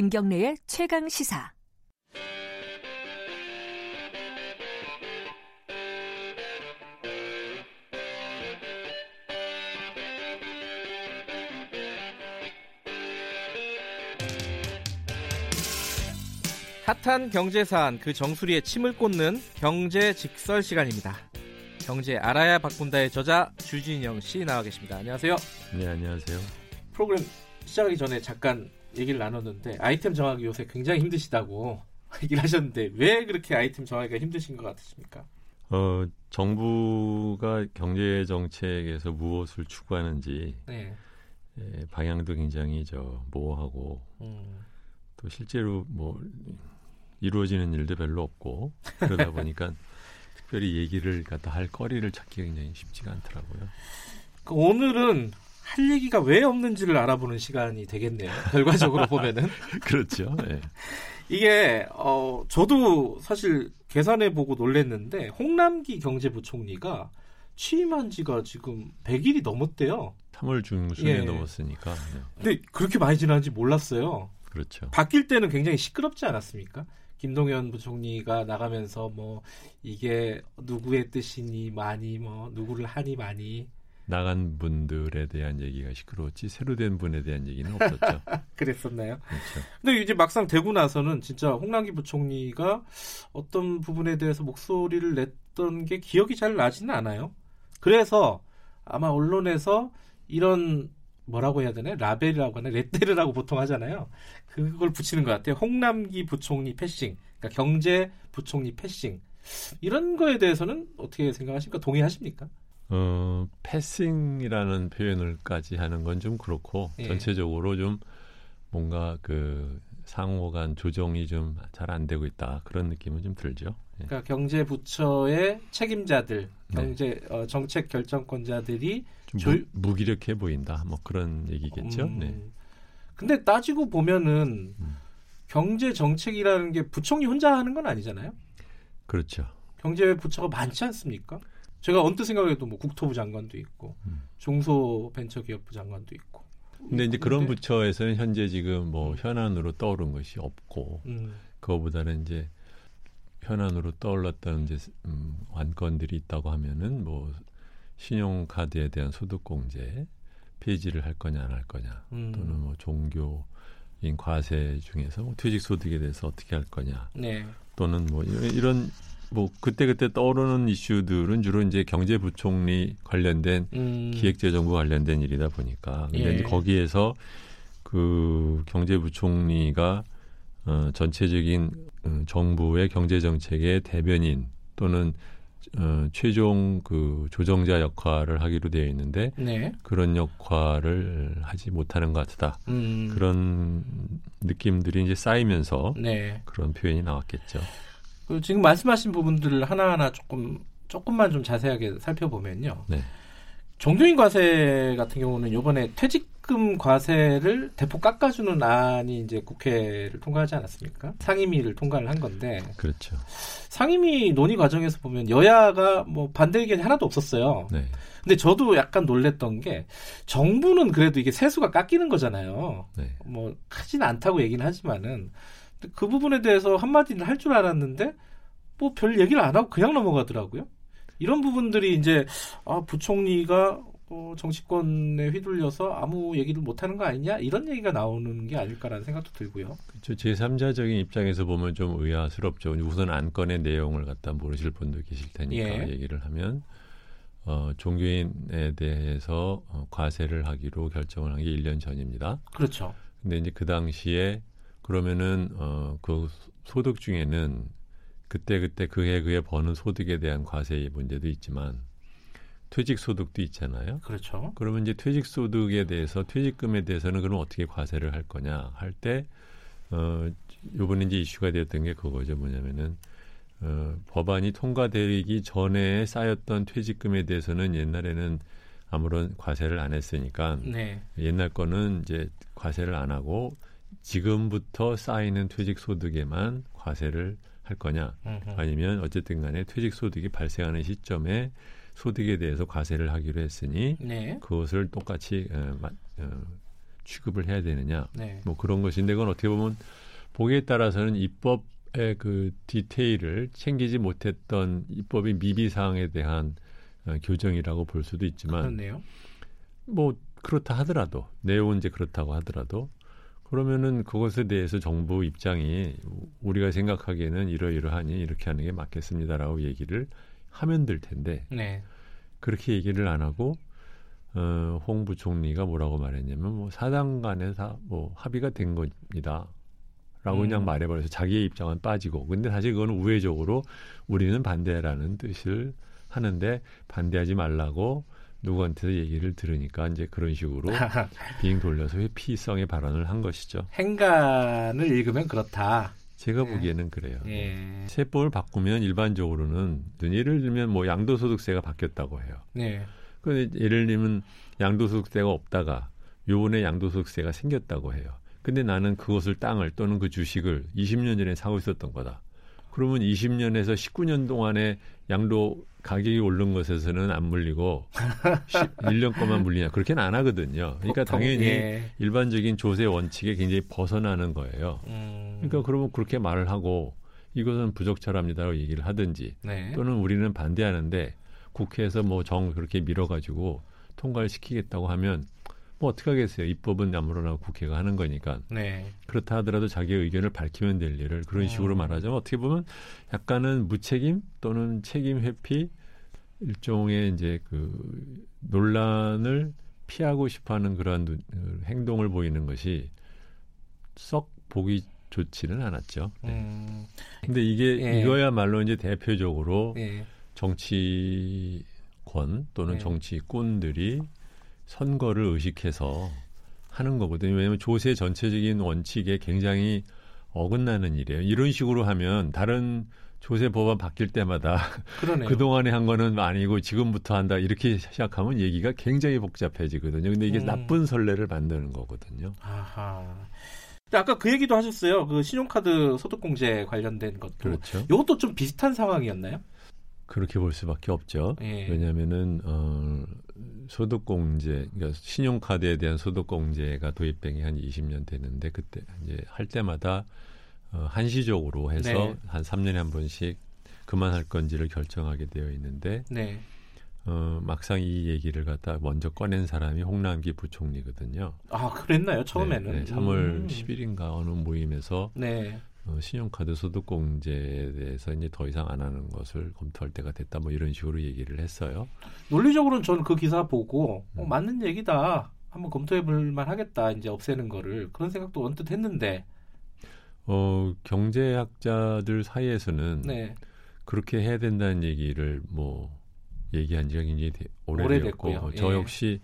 김경래의 최강 시사. 핫한 경제 사안 그 정수리에 침을 꽂는 경제 직설 시간입니다. 경제 알아야 바꾼다의 저자 주진영 씨 나와 계십니다. 안녕하세요. 네, 안녕하세요. 프로그램 시작하기 전에 잠깐 얘기를 나눴는데 아이템 정하기 요새 굉장히 힘드시다고 얘기를 하셨는데 왜 그렇게 아이템 정하기가 힘드신 것 같으십니까? 어, 정부가 경제 정책에서 무엇을 추구하는지 네. 예, 방향도 굉장히 저 모호하고 음, 또 실제로 뭐 이루어지는 일도 별로 없고 그러다 보니까 특별히 얘기를 갖다 할 거리를 찾기가 굉장히 쉽지가 않더라고요. 그 오늘은 할 얘기가 왜 없는지를 알아보는 시간이 되겠네요. 결과적으로 보면은 그렇죠. 예. 이게 어 저도 사실 계산해 보고 놀랬는데 홍남기 경제부총리가 취임한 지가 지금 100일이 넘었대요. 3월 중순에 예. 넘었으니까 네, 근데 그렇게 많이 지난지 몰랐어요. 그렇죠. 바뀔 때는 굉장히 시끄럽지 않았습니까? 김동연 부총리가 나가면서 뭐 이게 누구의 뜻이니 많이 뭐 누구를 하니 많이 나간 분들에 대한 얘기가 시끄러웠지 새로 된 분에 대한 얘기는 없었죠. 그랬었나요? 그렇죠. 근데 이제 막상 되고 나서는 진짜 홍남기 부총리가 어떤 부분에 대해서 목소리를 냈던 게 기억이 잘 나지는 않아요. 그래서 아마 언론에서 이런 뭐라고 해야 되나 라벨이라고 하나 레테르라고 보통 하잖아요. 그걸 붙이는 것 같아요. 홍남기 부총리 패싱, 그러니까 경제 부총리 패싱 이런 거에 대해서는 어떻게 생각하십니까? 동의하십니까? 어, 패싱이라는 표현을까지 하는 건 좀 그렇고 예. 전체적으로 좀 뭔가 그 상호 간 조정이 좀 잘 안 되고 있다 그런 느낌은 좀 들죠. 예. 그러니까 경제 부처의 책임자들, 네. 경제 어, 정책 결정권자들이 좀 조- 무, 무기력해 보인다. 뭐 그런 얘기겠죠. 음, 네. 근데 따지고 보면은 음. 경제 정책이라는 게 부총리 혼자 하는 건 아니잖아요. 그렇죠. 경제 부처가 많지 않습니까? 제가 언뜻 생각해도 뭐 국토부 장관도 있고 음. 중소벤처기업부 장관도 있고. 근데 이제 그런 근데, 부처에서는 현재 지금 뭐 현안으로 떠오른 것이 없고 음, 그거보다는 이제 현안으로 떠올랐던 이제 음, 안건들이 있다고 하면은 뭐 신용카드에 대한 소득공제 폐지를 할 거냐 안 할 거냐 음, 또는 뭐 종교인 과세 중에서 뭐 퇴직소득에 대해서 어떻게 할 거냐. 네, 또는 뭐 이런, 뭐 그때 그때 떠오르는 이슈들은 주로 이제 경제부총리 관련된 음, 기획재정부 관련된 일이다 보니까 근데 예. 이제 거기에서 그 경제부총리가 어, 전체적인 어, 정부의 경제 정책의 대변인 또는 어, 최종 그 조정자 역할을 하기로 되어 있는데 네, 그런 역할을 하지 못하는 것 같다. 음, 그런 느낌들이 이제 쌓이면서 네. 그런 표현이 나왔겠죠. 그 지금 말씀하신 부분들을 하나하나 조금 조금만 좀 자세하게 살펴보면요. 네. 종교인 과세 같은 경우는 이번에 퇴직 금 과세를 대폭 깎아주는 안이 이제 국회를 통과하지 않았습니까? 상임위를 통과를 한 건데 그렇죠. 상임위 논의 과정에서 보면 여야가 뭐 반대 의견이 하나도 없었어요. 네. 근데 저도 약간 놀랬던 게 정부는 그래도 이게 세수가 깎이는 거잖아요. 네. 뭐 크진 않다고 얘기는 하지만은 그 부분에 대해서 한마디를 할 줄 알았는데 뭐 별 얘기를 안 하고 그냥 넘어가더라고요. 이런 부분들이 이제 아 부총리가 어, 정치권에 휘둘려서 아무 얘기를 못 하는 거 아니냐 이런 얘기가 나오는 게 아닐까라는 생각도 들고요. 그렇죠. 제3자적인 입장에서 보면 좀 의아스럽죠. 우선 안건의 내용을 갖다 모르실 분도 계실 테니까 예. 얘기를 하면 어, 종교인에 대해서 어, 과세를 하기로 결정을 한 게 1년 전입니다. 그렇죠. 근데 이제 그 당시에 그러면은 어, 그 소득 중에는 그때 그때 그해 그해 버는 소득에 대한 과세 문제도 있지만 퇴직 소득도 있잖아요. 그렇죠. 그러면 이제 퇴직 소득에 대해서 퇴직금에 대해서는 그럼 어떻게 과세를 할 거냐 할 때 어, 요번에 이제 이슈가 되었던 게 그거죠. 뭐냐면은 어, 법안이 통과되기 전에 쌓였던 퇴직금에 대해서는 옛날에는 아무런 과세를 안 했으니까 네. 옛날 거는 이제 과세를 안 하고 지금부터 쌓이는 퇴직 소득에만 과세를 할 거냐. 아니면 어쨌든 간에 퇴직 소득이 발생하는 시점에 소득에 대해서 과세를 하기로 했으니 네. 그것을 똑같이 어, 마- 어, 취급을 해야 되느냐 네. 뭐 그런 것인데 그건 어떻게 보면 보기에 따라서는 입법의 그 디테일을 챙기지 못했던 입법의 미비 사항에 대한 어, 교정이라고 볼 수도 있지만 그렇네요. 뭐 그렇다 하더라도 내용은 이제 그렇다고 하더라도 그러면은 그것에 대해서 정부 입장이 우리가 생각하기에는 이러이러하니 이렇게 하는 게 맞겠습니다라고 얘기를 하면 될 텐데 네. 그렇게 얘기를 안 하고 어, 홍 부총리가 뭐라고 말했냐면 뭐 사당 간에 다뭐 합의가 된 겁니다. 라고 음. 그냥 말해버려서 자기의 입장은 빠지고 근데 사실 그거는 우회적으로 우리는 반대라는 뜻을 하는데 반대하지 말라고 누구한테서 얘기를 들으니까 이제 그런 식으로 빙 돌려서 회피성의 발언을 한 것이죠. 행간을 읽으면 그렇다. 제가 네. 보기에는 그래요. 예. 세법을 바꾸면 일반적으로는 예를 들면 뭐 양도소득세가 바뀌었다고 해요. 네. 근데 예를 들면 양도소득세가 없다가 요번에 양도소득세가 생겼다고 해요. 근데 나는 그것을 땅을 또는 그 주식을 20년 전에 사고 있었던 거다. 그러면 20년에서 19년 동안에 양도 가격이 오른 것에서는 안 물리고 1년 거만 물리냐 그렇게는 안 하거든요. 그러니까 당연히 예. 일반적인 조세 원칙에 굉장히 벗어나는 거예요. 음, 그러니까 그러면 그렇게 말을 하고 이것은 부적절합니다라고 얘기를 하든지 네. 또는 우리는 반대하는데 국회에서 뭐 정 그렇게 밀어가지고 통과를 시키겠다고 하면 뭐 어떻게 하겠어요. 입법은 아무로나 국회가 하는 거니까 네. 그렇다 하더라도 자기의 의견을 밝히면 될 일을 그런 식으로 음. 말하자면 어떻게 보면 약간은 무책임 또는 책임 회피 일종의 이제 그 논란을 피하고 싶어하는 그러한 눈- 어, 행동을 보이는 것이 썩 보기 좋지는 않았죠. 네. 음, 근데 이게 예. 이거야말로 이제 대표적으로 예. 정치권 또는 네. 정치꾼들이 선거를 의식해서 하는 거거든요. 왜냐하면 조세 전체적인 원칙에 굉장히 어긋나는 일이에요. 이런 식으로 하면 다른 조세 법안 바뀔 때마다 그러네요. 그동안에 한 거는 아니고 지금부터 한다 이렇게 시작하면 얘기가 굉장히 복잡해지거든요. 근데 이게 음. 나쁜 선례를 만드는 거거든요. 아하. 근데 아까 그 얘기도 하셨어요. 그 신용카드 소득공제 관련된 것도. 그렇죠. 이것도 좀 비슷한 상황이었나요? 그렇게 볼 수밖에 없죠. 예. 왜냐하면은 어, 소득공제, 그러니까 신용카드에 대한 소득공제가 도입된 게 한 20년 됐는데 그때 이제 할 때마다 어, 한시적으로 해서 네. 한 3년에 한 번씩 그만할 건지를 결정하게 되어 있는데 네. 어, 막상 이 얘기를 갖다 먼저 꺼낸 사람이 홍남기 부총리거든요. 아, 그랬나요? 처음에는. 네, 네, 3월 음. 10일인가 어느 모임에서 네. 어, 신용카드 소득공제에 대해서 이제 더 이상 안 하는 것을 검토할 때가 됐다 뭐 이런 식으로 얘기를 했어요. 논리적으로는 저는 그 기사 보고 어, 음. 맞는 얘기다. 한번 검토해 볼 만하겠다. 이제 없애는 거를. 그런 생각도 언뜻 했는데. 어, 경제학자들 사이에서는 네. 그렇게 해야 된다는 얘기를 뭐 얘기한 지가 굉장히 되- 오래됐고 오래됐고요. 저 예. 역시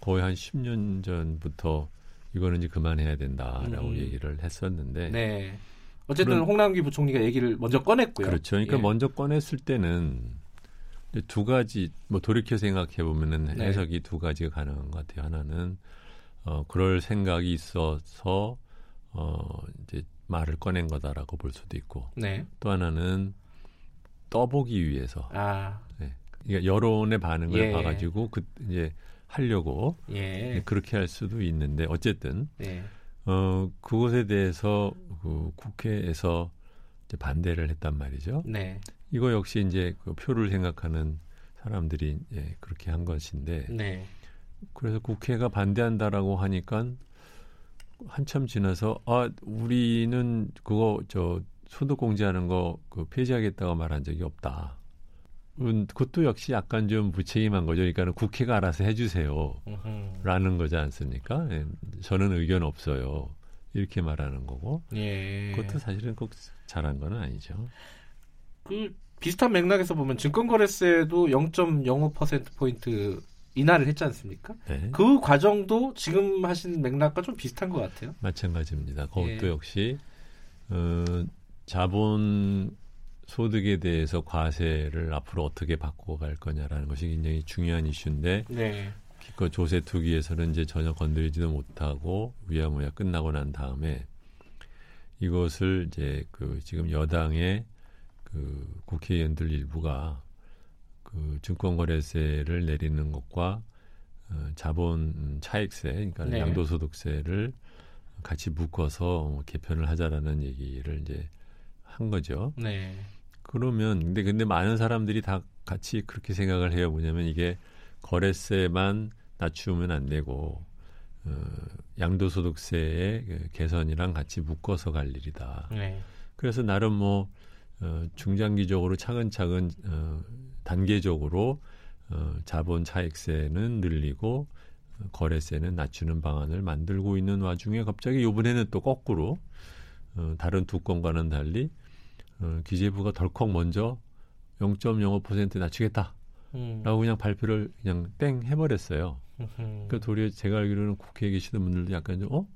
거의 한 10년 전부터 이거는 이제 그만해야 된다라고 음. 얘기를 했었는데 네. 어쨌든 그런- 홍남기 부총리가 얘기를 먼저 꺼냈고요. 그렇죠. 그러니까 예. 먼저 꺼냈을 때는 두 가지 뭐 돌이켜 생각해 보면은 네. 해석이 두 가지가 가능한 것 같아요. 하나는 어 그럴 생각이 있어서 어 이제 말을 꺼낸 거다라고 볼 수도 있고 네. 또 하나는 떠보기 위해서 아, 그러니까 여론의 반응을 예. 봐가지고 그 이제 하려고 예. 그렇게 할 수도 있는데 어쨌든 네. 어 그것에 대해서 그 국회에서 이제 반대를 했단 말이죠. 네. 이거 역시 이제 그 표를 생각하는 사람들이 예, 그렇게 한 것인데 네. 그래서 국회가 반대한다라고 하니까 한참 지나서 아 우리는 그거 저 소득 공제하는 거 그 폐지하겠다고 말한 적이 없다. 음, 그것도 역시 약간 좀 무책임한 거죠. 그러니까 국회가 알아서 해주세요. 음흠. 라는 거지 않습니까? 예, 저는 의견 없어요. 이렇게 말하는 거고. 예. 그것도 사실은 꼭 잘한 건 아니죠. 그 비슷한 맥락에서 보면 증권거래세도 0.05% 포인트 인하를 했지 않습니까? 네. 그 과정도 지금 하신 맥락과 좀 비슷한 것 같아요. 마찬가지입니다. 그것도 예. 역시 어, 자본 소득에 대해서 과세를 앞으로 어떻게 바꿔갈 거냐라는 것이 굉장히 중요한 이슈인데 네. 기껏 조세 투기에서는 이제 전혀 건드리지도 못하고 위야무야 끝나고 난 다음에 이것을 이제 그 지금 여당의 그 국회의원들 일부가 그 증권거래세를 내리는 것과 어, 자본 차익세, 그러니까 네. 양도소득세를 같이 묶어서 개편을 하자라는 얘기를 이제 한 거죠. 네. 그러면 근데 근데 많은 사람들이 다 같이 그렇게 생각을 해요. 뭐냐면 이게 거래세만 낮추면 안 되고 어, 양도소득세의 그 개선이랑 같이 묶어서 갈 일이다. 네. 그래서 나름 뭐 어, 중장기적으로 차근차근 어, 단계적으로 어, 자본 차익세는 늘리고 어, 거래세는 낮추는 방안을 만들고 있는 와중에 갑자기 이번에는 또 거꾸로 어, 다른 두 건과는 달리 어, 기재부가 덜컥 먼저 0.05% 낮추겠다라고 음. 그냥 발표를 그냥 땡 해버렸어요. 음흠. 그러니까 도리어 제가 알기로는 국회에 계시는 분들도 약간 좀 어?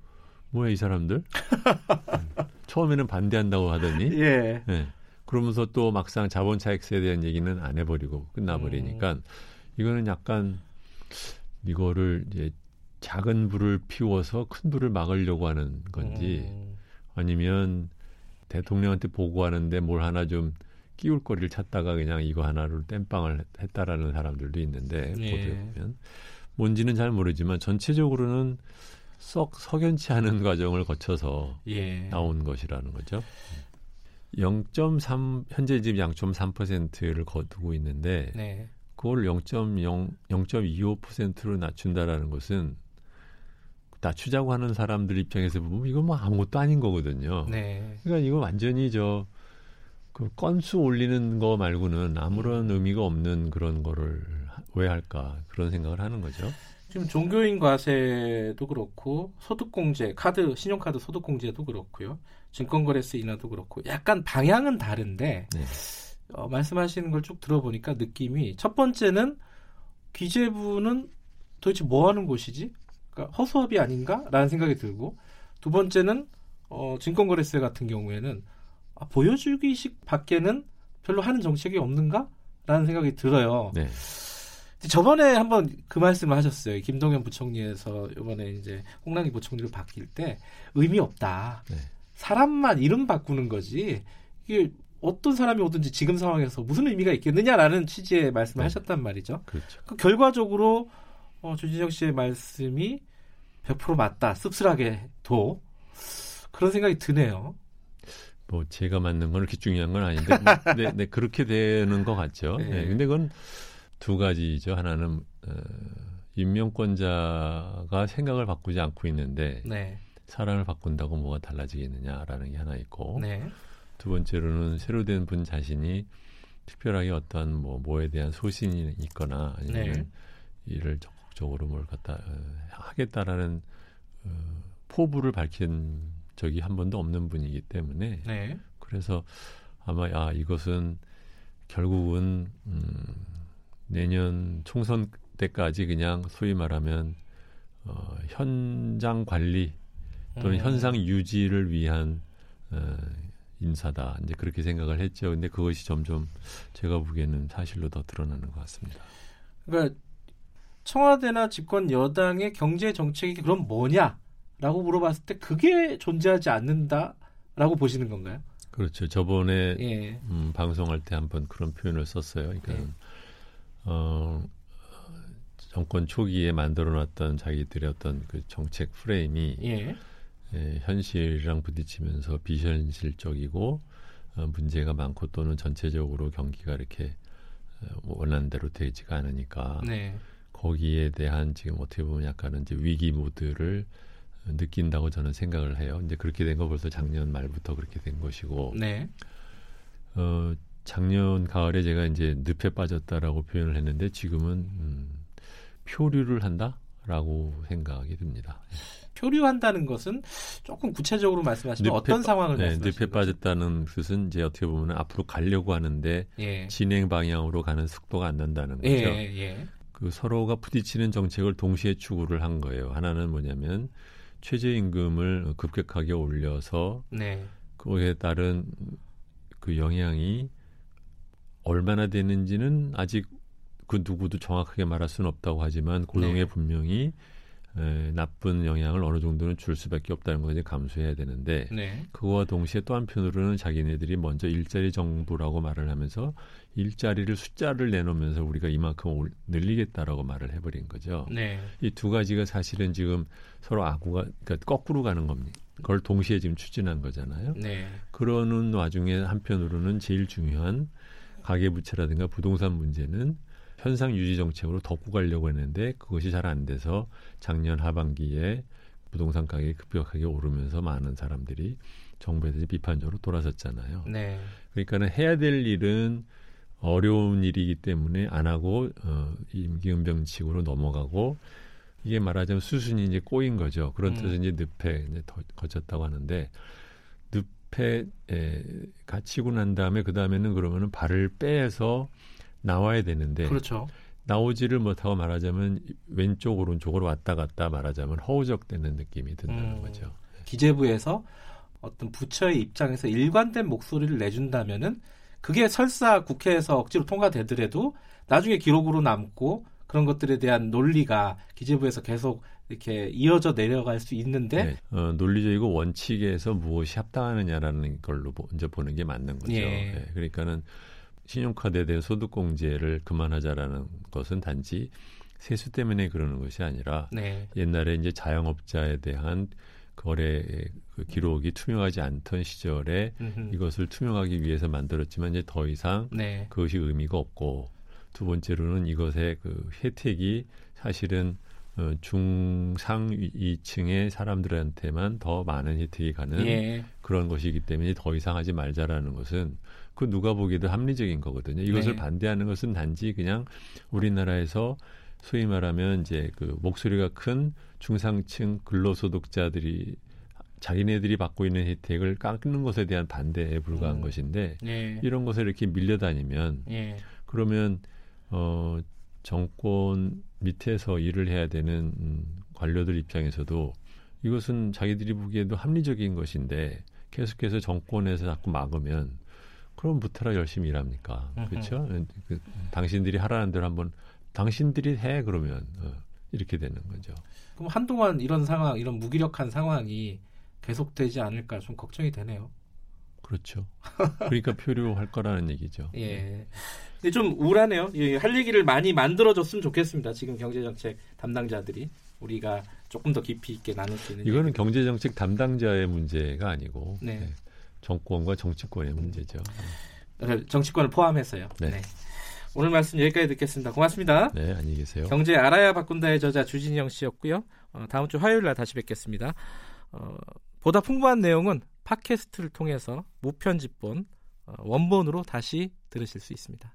뭐야 이 사람들? 음. 처음에는 반대한다고 하더니 예. 예. 그러면서 또 막상 자본 차익세에 대한 얘기는 안 해버리고 끝나버리니까 음. 이거는 약간 이거를 이제 작은 불을 피워서 큰 불을 막으려고 하는 건지 음. 아니면 대통령한테 보고하는데 뭘 하나 좀 끼울 거리를 찾다가 그냥 이거 하나로 땜빵을 했- 했다라는 사람들도 있는데 예. 보도에 보면 뭔지는 잘 모르지만 전체적으로는 썩 석연치 않은 과정을 거쳐서 예. 나온 것이라는 거죠. 0.3 현재 지금 0.3%를 거두고 있는데 네. 그걸 0.0 0.25%로 낮춘다라는 것은 낮추자고 하는 사람들 입장에서 보면 이건 뭐 아무것도 아닌 거거든요. 네. 그러니까 이거 완전히 저 그 건수 올리는 거 말고는 아무런 의미가 없는 그런 거를 하- 왜 할까 그런 생각을 하는 거죠. 지금 종교인 과세도 그렇고 소득공제, 카드, 신용카드 소득공제도 그렇고요. 증권거래세 인하도 그렇고 약간 방향은 다른데 네. 어, 말씀하시는 걸 쭉 들어보니까 느낌이 첫 번째는 기재부는 도대체 뭐 하는 곳이지? 그러니까 허수아비 아닌가라는 생각이 들고 두 번째는 어, 증권거래세 같은 경우에는 아, 보여주기식 밖에는 별로 하는 정책이 없는가라는 생각이 들어요. 네. 저번에 한번 그 말씀을 하셨어요. 김동연 부총리에서 이번에 이제 홍남기 부총리로 바뀔 때 의미 없다. 네. 사람만 이름 바꾸는 거지. 이게 어떤 사람이 오든지 지금 상황에서 무슨 의미가 있겠느냐라는 취지의 말씀을 네. 하셨단 말이죠. 그렇죠. 그 결과적으로 어, 조진영 씨의 말씀이 100% 맞다. 씁쓸하게도 그런 생각이 드네요. 뭐 제가 맞는 건 그렇게 중요한 건 아닌데 뭐, 네, 네, 그렇게 되는 것 같죠. 네. 네. 근데 그건 두 가지죠. 하나는 어, 임명권자가 생각을 바꾸지 않고 있는데 네, 사람을 바꾼다고 뭐가 달라지겠느냐라는 게 하나 있고 네, 두 번째로는 새로 된 분 자신이 특별하게 어떤 뭐 뭐에 대한 소신이 있거나 아니면 네. 이를 적극적으로 뭘 갖다 어, 하겠다라는 어, 포부를 밝힌 적이 한 번도 없는 분이기 때문에 네, 그래서 아마 아 이것은 결국은 음, 내년 총선 때까지 그냥 소위 말하면 어, 현장 관리 또는 음. 현상 유지를 위한 어, 인사다 이제 그렇게 생각을 했죠. 근데 그것이 점점 제가 보기에는 사실로 더 드러나는 것 같습니다. 그러니까 청와대나 집권 여당의 경제 정책이 그럼 뭐냐라고 물어봤을 때 그게 존재하지 않는다라고 보시는 건가요? 그렇죠. 저번에 예, 음, 방송할 때 한번 그런 표현을 썼어요. 그러니까 네. 어, 정권 초기에 만들어놨던 자기들의 어떤 그 정책 프레임이 예, 예, 현실이랑 부딪히면서 비현실적이고 어, 문제가 많고 또는 전체적으로 경기가 이렇게 어, 원하는 대로 되지가 않으니까 네, 거기에 대한 지금 어떻게 보면 약간은 이제 위기 모드를 어, 느낀다고 저는 생각을 해요. 이제 그렇게 된 거 벌써 작년 말부터 그렇게 된 것이고 네, 어, 작년 가을에 제가 이제 늪에 빠졌다라고 표현을 했는데 지금은 음, 표류를 한다라고 생각이 듭니다. 표류한다는 것은 조금 구체적으로 말씀하시면 어떤 빠- 상황을 네, 말씀하시는 늪에 빠졌다는 뜻은 이제 어떻게 보면 앞으로 가려고 하는데 예, 진행 방향으로 가는 속도가 안 난다는 거죠. 예, 예, 그 서로가 부딪히는 정책을 동시에 추구를 한 거예요. 하나는 뭐냐면 최저임금을 급격하게 올려서 네, 거기에 따른 그 영향이 얼마나 되는지는 아직 그 누구도 정확하게 말할 수는 없다고 하지만 고용에 네. 분명히 에, 나쁜 영향을 어느 정도는 줄 수밖에 없다는 것을 감수해야 되는데 네. 그와 동시에 또 한편으로는 자기네들이 먼저 일자리 정부라고 말을 하면서 일자리를 숫자를 내놓으면서 우리가 이만큼 올, 늘리겠다라고 말을 해버린 거죠. 네. 이두 가지가 사실은 지금 서로 아구가 그러니까 거꾸로 가는 겁니다. 그걸 동시에 지금 추진한 거잖아요. 네. 그러는 와중에 한편으로는 제일 중요한 가계부채라든가 부동산 문제는 현상 유지 정책으로 덮고 가려고 했는데 그것이 잘 안 돼서 작년 하반기에 부동산 가격이 급격하게 오르면서 많은 사람들이 정부에 대해 비판적으로 돌아섰잖아요. 네. 그러니까는 해야 될 일은 어려운 일이기 때문에 안 하고 어, 임기응변식으로 넘어가고 이게 말하자면 수순이 이제 꼬인 거죠. 그런 음. 뜻은 이제 늪에 이제 더 거쳤다고 하는데 늪에 에, 갇히고 난 다음에 그 다음에는 그러면은 발을 빼서 나와야 되는데 그렇죠. 나오지를 못하고 말하자면 왼쪽 오른쪽으로 왔다 갔다 말하자면 허우적대는 느낌이 든다는 음. 거죠. 기재부에서 어떤 부처의 입장에서 일관된 목소리를 내준다면은 그게 설사 국회에서 억지로 통과되더라도 나중에 기록으로 남고 그런 것들에 대한 논리가 기재부에서 계속 이렇게 이어져 내려갈 수 있는데 네, 어, 논리적이고 원칙에서 무엇이 합당하느냐라는 걸로 먼저 보는 게 맞는 거죠. 예. 예, 그러니까는 신용카드에 대한 소득공제를 그만하자라는 것은 단지 세수 때문에 그러는 것이 아니라 네. 옛날에 이제 자영업자에 대한 거래 그 기록이 투명하지 않던 시절에 음흠. 이것을 투명하기 위해서 만들었지만 이제 더 이상 네. 그것이 의미가 없고 두 번째로는 이것의 그 혜택이 사실은 어, 중상위층의 사람들한테만 더 많은 혜택이 가는 예. 그런 것이기 때문에 더 이상 하지 말자라는 것은 그 누가 보기에도 합리적인 거거든요. 이것을 네. 반대하는 것은 단지 그냥 우리나라에서 소위 말하면 이제 그 목소리가 큰 중상층 근로소득자들이 자기네들이 받고 있는 혜택을 깎는 것에 대한 반대에 불과한 음. 것인데 예. 이런 것에 이렇게 밀려다니면 예. 그러면 어 정권 밑에서 일을 해야 되는 음, 관료들 입장에서도 이것은 자기들이 보기에도 합리적인 것인데 계속해서 정권에서 자꾸 막으면 그럼 무태라 열심히 일합니까? 그렇죠? 그, 당신들이 하라는 대로 한번 당신들이 해 그러면 어, 이렇게 되는 거죠. 그럼 한동안 이런 상황, 이런 무기력한 상황이 계속되지 않을까 좀 걱정이 되네요. 그렇죠. 그러니까 표류할 거라는 얘기죠. 예. 근데 좀 우울하네요. 예, 할 얘기를 많이 만들어줬으면 좋겠습니다. 지금 경제정책 담당자들이 우리가 조금 더 깊이 있게 나눌 수 있는. 이거는. 경제정책 담당자의 문제가 아니고 네. 네, 정권과 정치권의 문제죠. 어, 정치권을 포함해서요. 네. 네. 오늘 말씀 여기까지 듣겠습니다. 고맙습니다. 네, 안녕히 계세요. 경제 알아야 바꾼다의 저자 주진영 씨였고요. 어, 다음 주 화요일 날 다시 뵙겠습니다. 어, 보다 풍부한 내용은 팟캐스트를 통해서 무편집본 어, 원본으로 다시 들으실 수 있습니다.